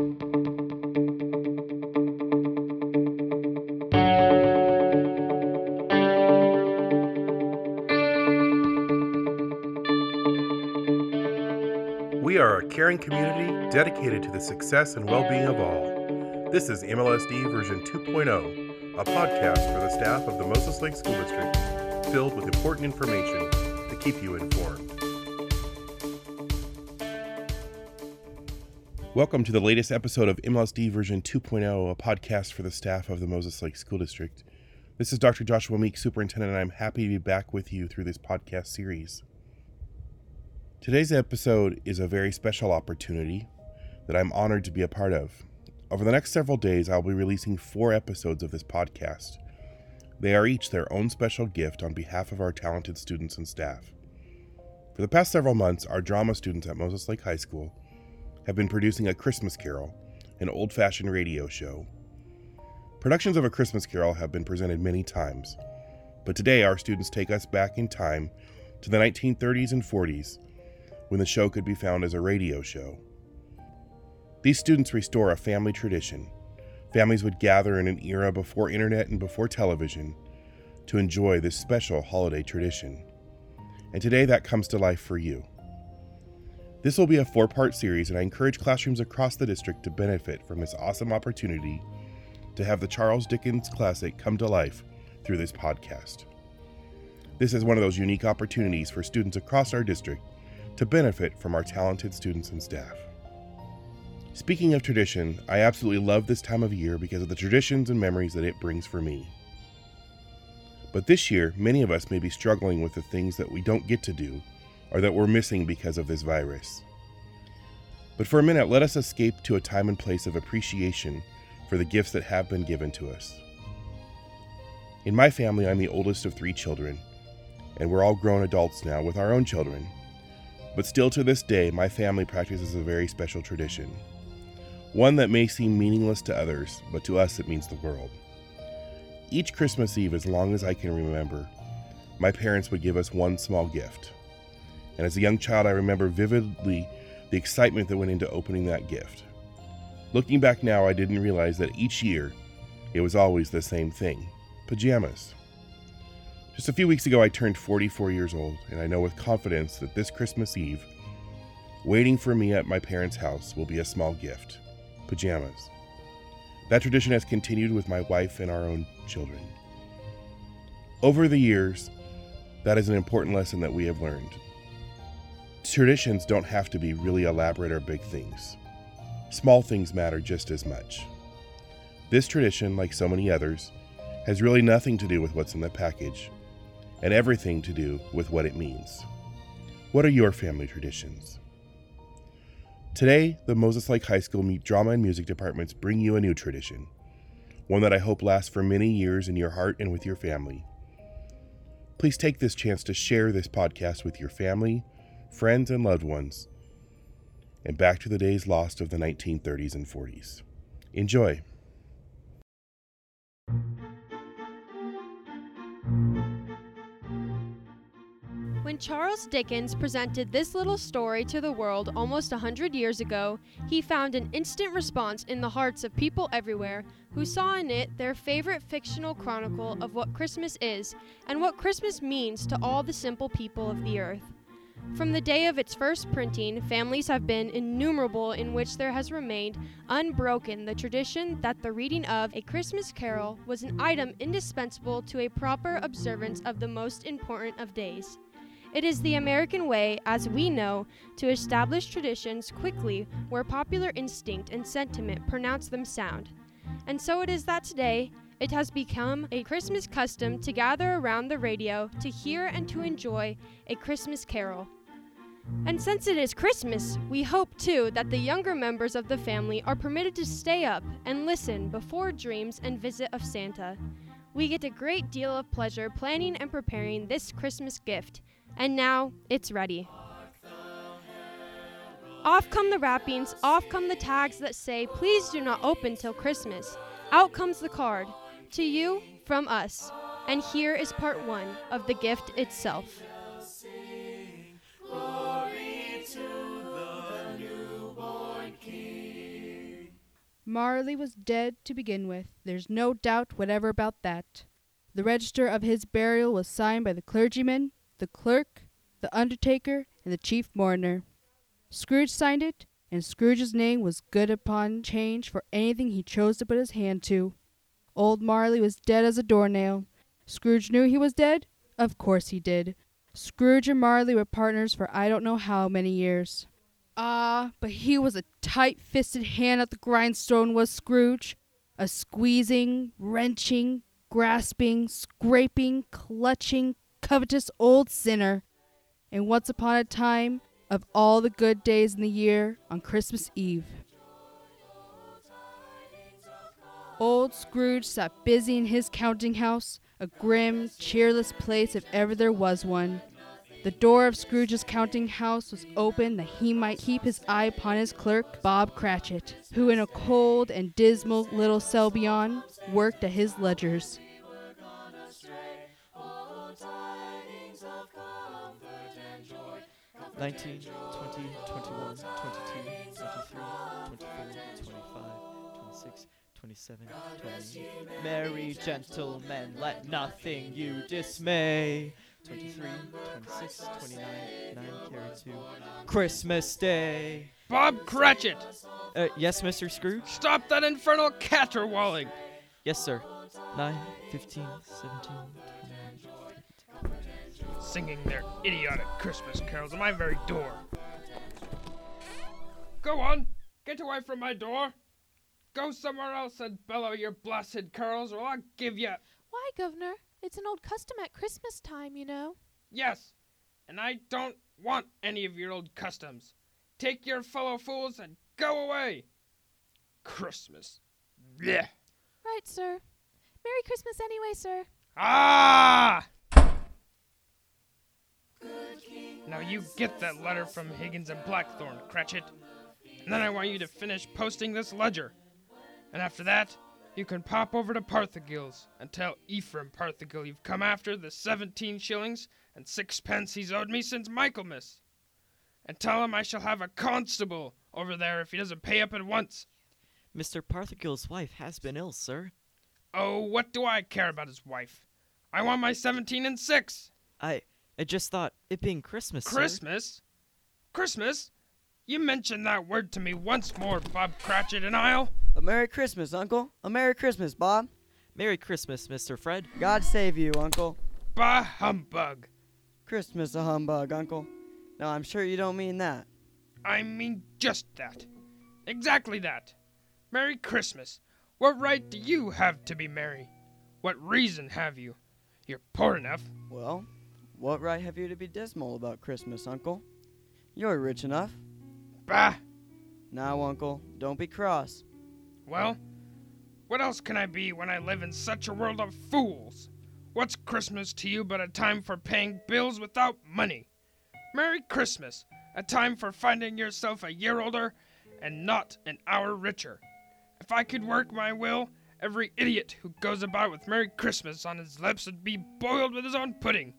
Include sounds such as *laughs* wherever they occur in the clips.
We are a caring community dedicated to the success and well being of all. This is MLSD version 2.0, a podcast for the staff of the Moses Lake School District filled with important information to keep you informed. Welcome to the latest episode of MLSD version 2.0, a podcast for the staff of the Moses Lake School District. This is Dr. Joshua Meek, Superintendent, and I'm happy to be back with you through this podcast series. Today's episode is a very special opportunity that I'm honored to be a part of. Over the next several days, I'll be releasing four episodes of this podcast. They are each their own special gift on behalf of our talented students and staff. For the past several months, our drama students at Moses Lake High School have been producing A Christmas Carol, an old fashioned radio show. Productions of A Christmas Carol have been presented many times, but today our students take us back in time to the 1930s and 40s when the show could be found as a radio show. These students restore a family tradition. Families would gather in an era before internet and before television to enjoy this special holiday tradition. And today that comes to life for you. This will be a four part series, and I encourage classrooms across the district to benefit from this awesome opportunity to have the Charles Dickens classic come to life through this podcast. This is one of those unique opportunities for students across our district to benefit from our talented students and staff. Speaking of tradition, I absolutely love this time of year because of the traditions and memories that it brings for me. But this year, many of us may be struggling with the things that we don't get to do or that we're missing because of this virus. But for a minute, let us escape to a time and place of appreciation for the gifts that have been given to us. In my family, I'm the oldest of three children, and we're all grown adults now with our own children. But still to this day, my family practices a very special tradition. One that may seem meaningless to others, but to us it means the world. Each Christmas Eve, as long as I can remember, my parents would give us one small gift. And as a young child, I remember vividly the excitement that went into opening that gift. Looking back now, I didn't realize that each year it was always the same thing pajamas. Just a few weeks ago, I turned 44 years old, and I know with confidence that this Christmas Eve, waiting for me at my parents' house will be a small gift pajamas. That tradition has continued with my wife and our own children. Over the years, that is an important lesson that we have learned. Traditions don't have to be really elaborate or big things. Small things matter just as much. This tradition, like so many others, has really nothing to do with what's in the package and everything to do with what it means. What are your family traditions? Today, the Moses Lake High School drama and music departments bring you a new tradition, one that I hope lasts for many years in your heart and with your family. Please take this chance to share this podcast with your family, friends, and loved ones, and back to the days lost of the 1930s and 40s. Enjoy. When Charles Dickens presented this little story to the world almost a hundred years ago, he found an instant response in the hearts of people everywhere who saw in it their favorite fictional chronicle of what Christmas is and what Christmas means to all the simple people of the earth. From the day of its first printing, families have been innumerable in which there has remained unbroken the tradition that the reading of A Christmas Carol was an item indispensable to a proper observance of the most important of days. It is the American way, as we know, to establish traditions quickly where popular instinct and sentiment pronounce them sound. And so it is that today, it has become a Christmas custom to gather around the radio to hear and to enjoy a Christmas carol. And since it is Christmas, we hope too that the younger members of the family are permitted to stay up and listen before dreams and visit of Santa. We get a great deal of pleasure planning and preparing this Christmas gift and now it's ready. Off come the wrappings, off come the tags that say, Please do not open till Christmas. Out comes the card. To you, from us. And here is part one of the gift itself. Marley was dead to begin with. There's no doubt whatever about that. The register of his burial was signed by the clergyman, the clerk, the undertaker, and the chief mourner. Scrooge signed it, and Scrooge's name was good upon change for anything he chose to put his hand to. Old Marley was dead as a doornail. Scrooge knew he was dead? Of course he did. Scrooge and Marley were partners for I don't know how many years. Ah, but he was a tight fisted hand at the grindstone, was Scrooge. A squeezing, wrenching, grasping, scraping, clutching, covetous old sinner. And once upon a time, of all the good days in the year, on Christmas Eve. Old Scrooge sat busy in his counting house, a grim, cheerless place if ever there was one. The door of Scrooge's counting house was open that he might keep his eye upon his clerk, Bob Cratchit, who in a cold and dismal little cell beyond worked at his ledgers. 19, 20, 21, 22, 23, 24, 25, 26, 27, 28. Merry gentlemen, let nothing you dismay. 23, 26, 29, 9 carry 2. Christmas Day. Bob Cratchit! Uh, yes, Mr. Scrooge? Stop that infernal caterwauling! Yes, sir. 9, 15, 17, 29, Singing their idiotic Christmas carols at my very door. Go on! Get away from my door! Go somewhere else and bellow your blasted carols, or I'll give you. Why, Governor? It's an old custom at Christmas time, you know. Yes, and I don't want any of your old customs. Take your fellow fools and go away. Christmas. Yeah. Right, sir. Merry Christmas anyway, sir. Ah! Now you get that letter from Higgins and Blackthorn, Cratchit. And then I want you to finish posting this ledger. And after that, you can pop over to Parthagil's and tell Ephraim Parthagil you've come after the 17 shillings and sixpence he's owed me since Michaelmas. And tell him I shall have a constable over there if he doesn't pay up at once. Mr. Parthagil's wife has been ill, sir. Oh, what do I care about his wife? I want my 17 and 6. I I just thought it being Christmas. sir- Christmas? Christmas? You mentioned that word to me once more, Bob Cratchit, and I'll. A Merry Christmas, Uncle. A Merry Christmas, Bob. Merry Christmas, Mr. Fred. God save you, Uncle. Bah humbug. Christmas a humbug, Uncle. No, I'm sure you don't mean that. I mean just that. Exactly that. Merry Christmas. What right do you have to be merry? What reason have you? You're poor enough. Well, what right have you to be dismal about Christmas, Uncle? You're rich enough. Bah! Now, Uncle, don't be cross. Well, what else can I be when I live in such a world of fools? What's Christmas to you but a time for paying bills without money? Merry Christmas, a time for finding yourself a year older and not an hour richer. If I could work my will, every idiot who goes about with Merry Christmas on his lips would be boiled with his own pudding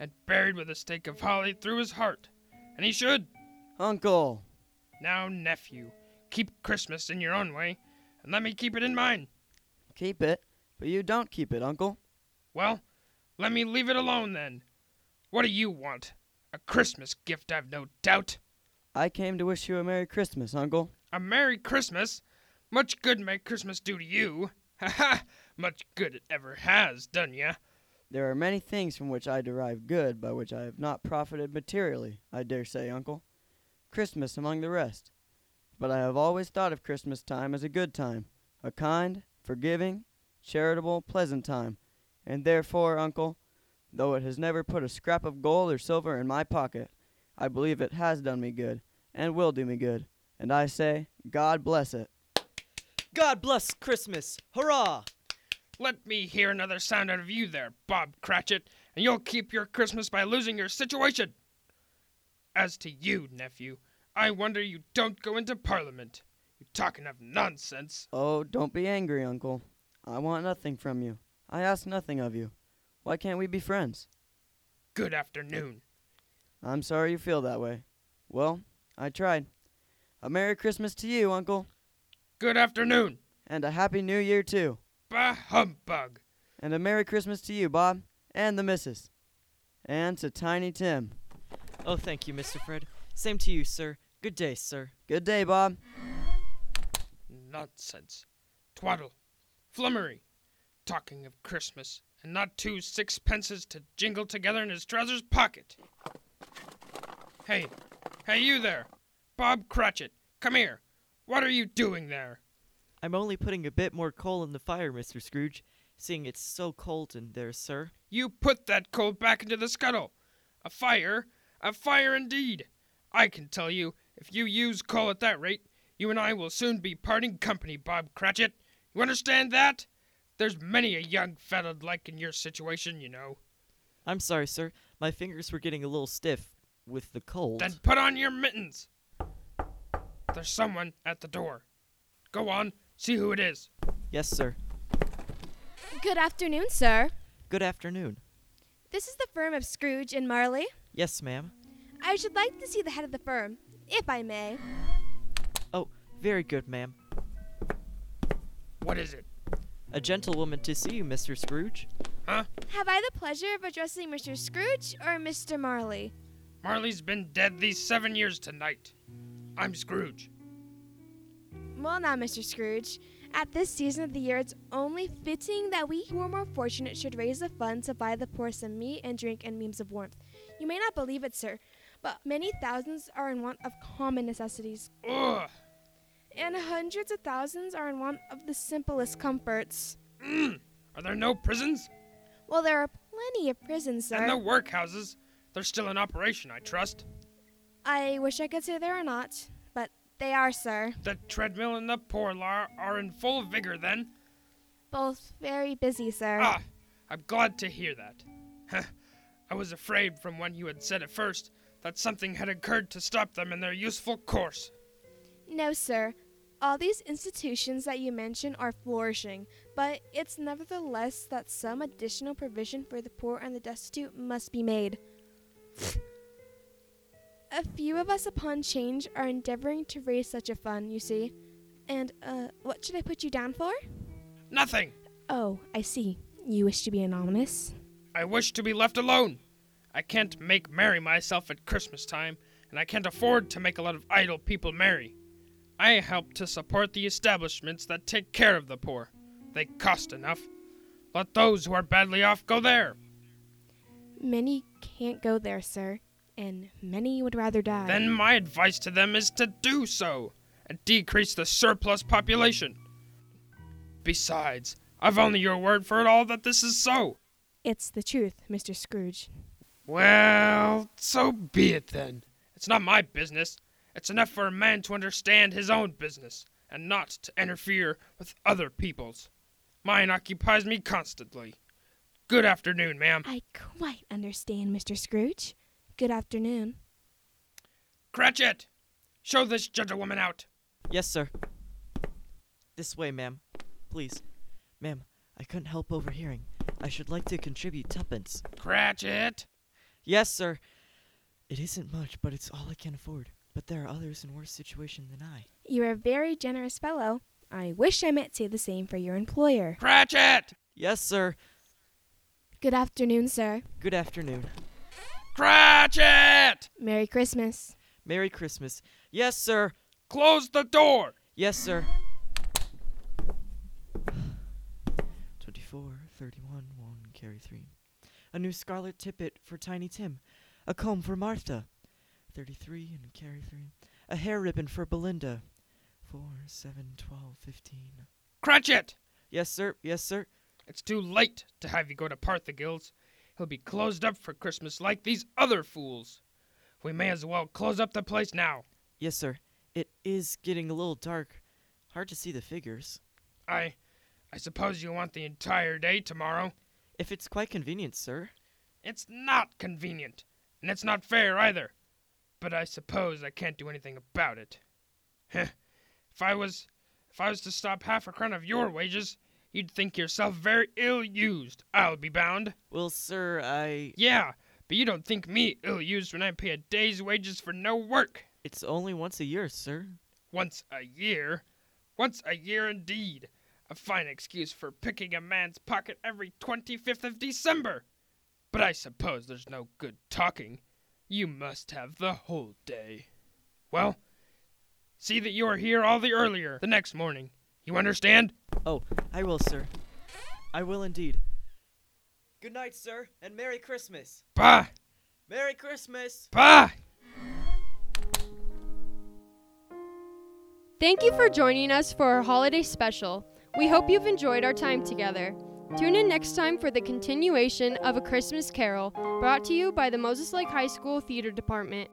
and buried with a stake of holly through his heart. And he should. Uncle! Now, nephew, keep Christmas in your own way, and let me keep it in mind. Keep it, but you don't keep it, Uncle. Well, let me leave it alone then. What do you want? A Christmas gift, I've no doubt. I came to wish you a Merry Christmas, Uncle. A Merry Christmas? Much good may Christmas do to you. Ha ha! Much good it ever has done ya. There are many things from which I derive good by which I have not profited materially, I dare say, Uncle. Christmas among the rest. But I have always thought of Christmas time as a good time, a kind, forgiving, charitable, pleasant time, and therefore, Uncle, though it has never put a scrap of gold or silver in my pocket, I believe it has done me good, and will do me good, and I say, God bless it. God bless Christmas! Hurrah! Let me hear another sound out of you there, Bob Cratchit, and you'll keep your Christmas by losing your situation. As to you, nephew, I wonder you don't go into Parliament. You talking of nonsense. Oh, don't be angry, Uncle. I want nothing from you. I ask nothing of you. Why can't we be friends? Good afternoon. I'm sorry you feel that way. Well, I tried. A Merry Christmas to you, Uncle. Good afternoon. And a Happy New Year, too. Bah humbug. And a Merry Christmas to you, Bob. And the missus. And to Tiny Tim. Oh, thank you, Mr. Fred. Same to you, sir. Good day, sir. Good day, Bob. Nonsense. Twaddle. Flummery. Talking of Christmas, and not two sixpences to jingle together in his trousers pocket. Hey, hey, you there. Bob Cratchit, come here. What are you doing there? I'm only putting a bit more coal in the fire, Mr. Scrooge, seeing it's so cold in there, sir. You put that coal back into the scuttle. A fire? A fire indeed. I can tell you, if you use coal at that rate, you and I will soon be parting company, Bob Cratchit. You understand that? There's many a young fellow'd like in your situation, you know. I'm sorry, sir. My fingers were getting a little stiff with the cold. Then put on your mittens. There's someone at the door. Go on, see who it is. Yes, sir. Good afternoon, sir. Good afternoon. This is the firm of Scrooge and Marley. Yes, ma'am. I should like to see the head of the firm, if I may. Oh, very good, ma'am. What is it? A gentlewoman to see you, Mr. Scrooge. Huh? Have I the pleasure of addressing Mr. Scrooge or Mr. Marley? Marley's been dead these seven years tonight. I'm Scrooge. Well, now, Mr. Scrooge, at this season of the year, it's only fitting that we who are more fortunate should raise a fund to buy the poor some meat and drink and means of warmth. You may not believe it, sir, but many thousands are in want of common necessities, Ugh. and hundreds of thousands are in want of the simplest comforts. Mm. Are there no prisons? Well, there are plenty of prisons, sir. And no workhouses? They're still in operation, I trust. I wish I could say they are not, but they are, sir. The treadmill and the poor law are in full vigor then? Both very busy, sir. Ah, I'm glad to hear that. *laughs* I was afraid from when you had said at first that something had occurred to stop them in their useful course. No, sir. All these institutions that you mention are flourishing, but it's nevertheless that some additional provision for the poor and the destitute must be made. a few of us upon change are endeavoring to raise such a fund, you see. And, uh, what should I put you down for? Nothing! Oh, I see. You wish to be anonymous? I wish to be left alone. I can't make merry myself at Christmas time, and I can't afford to make a lot of idle people merry. I help to support the establishments that take care of the poor. They cost enough. Let those who are badly off go there. Many can't go there, sir, and many would rather die. Then my advice to them is to do so and decrease the surplus population. Besides, I've only your word for it all that this is so. It's the truth, Mr. Scrooge. Well, so be it then. It's not my business. It's enough for a man to understand his own business, and not to interfere with other people's. Mine occupies me constantly. Good afternoon, ma'am. I quite understand, Mr. Scrooge. Good afternoon. Cratchit! Show this gentlewoman out. Yes, sir. This way, ma'am. Please. Ma'am, I couldn't help overhearing. I should like to contribute tuppence. Cratchit! Yes, sir. It isn't much, but it's all I can afford. But there are others in worse situation than I. You're a very generous fellow. I wish I might say the same for your employer. Cratchit! Yes, sir. Good afternoon, sir. Good afternoon. Cratchit! Merry Christmas. Merry Christmas. Yes, sir. Close the door! Yes, sir. 24, 31, 1, carry 3. A new scarlet tippet for Tiny Tim. A comb for Martha. 33 and carry 3. A hair ribbon for Belinda. 4, 7, 12, 15. Cratchit! Yes, sir. Yes, sir. It's too late to have you go to Parthagil's. He'll be closed up for Christmas like these other fools. We may as well close up the place now. Yes, sir. It is getting a little dark. Hard to see the figures. I I suppose you want the entire day tomorrow. If it's quite convenient, sir. It's not convenient, and it's not fair either. But I suppose I can't do anything about it. Heh. if I was if I was to stop half a crown of your wages, you'd think yourself very ill used, I'll be bound. Well, sir, I. Yeah, but you don't think me ill used when I pay a day's wages for no work. It's only once a year, sir. Once a year. Once a year indeed. A fine excuse for picking a man's pocket every 25th of December. But I suppose there's no good talking. You must have the whole day. Well, see that you are here all the earlier the next morning. You understand? Oh, I will, sir. I will indeed. Good night, sir, and Merry Christmas. Bah! Merry Christmas! Bah! Thank you for joining us for our holiday special. We hope you've enjoyed our time together. Tune in next time for the continuation of A Christmas Carol, brought to you by the Moses Lake High School Theater Department.